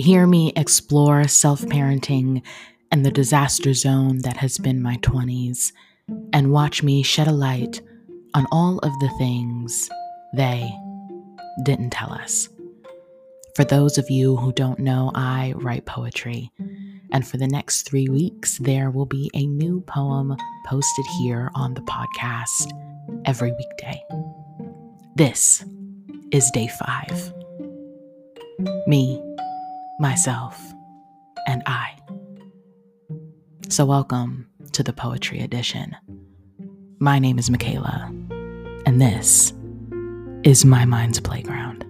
Hear me explore self parenting and the disaster zone that has been my 20s, and watch me shed a light on all of the things they didn't tell us. For those of you who don't know, I write poetry. And for the next three weeks, there will be a new poem posted here on the podcast every weekday. This is day five. Me, myself, and I. So, welcome to the Poetry Edition. My name is Michaela, and this is My Mind's Playground.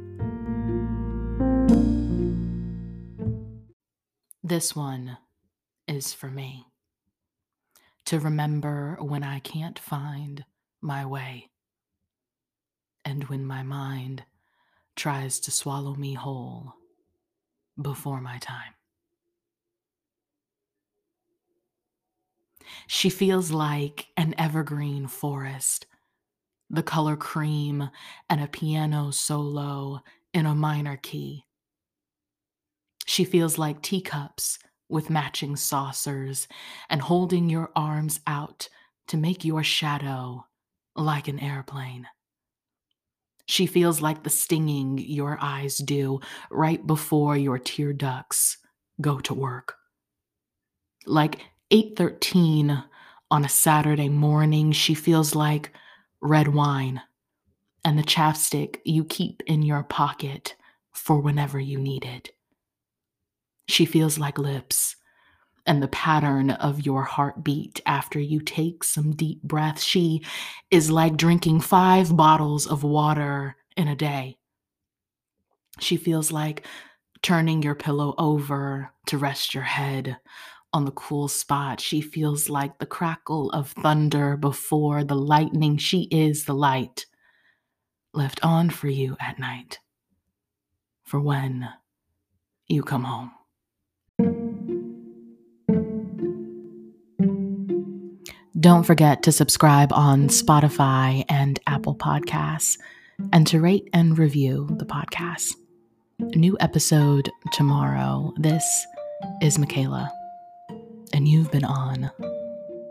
This one is for me to remember when I can't find my way and when my mind tries to swallow me whole before my time. She feels like an evergreen forest, the color cream and a piano solo in a minor key she feels like teacups with matching saucers and holding your arms out to make your shadow like an airplane. She feels like the stinging your eyes do right before your tear ducts go to work. Like 8:13 on a Saturday morning, she feels like red wine and the chapstick you keep in your pocket for whenever you need it. She feels like lips and the pattern of your heartbeat after you take some deep breaths. She is like drinking five bottles of water in a day. She feels like turning your pillow over to rest your head on the cool spot. She feels like the crackle of thunder before the lightning. She is the light left on for you at night for when you come home. Don't forget to subscribe on Spotify and Apple Podcasts and to rate and review the podcast. New episode tomorrow. This is Michaela, and you've been on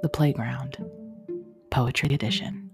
The Playground Poetry Edition.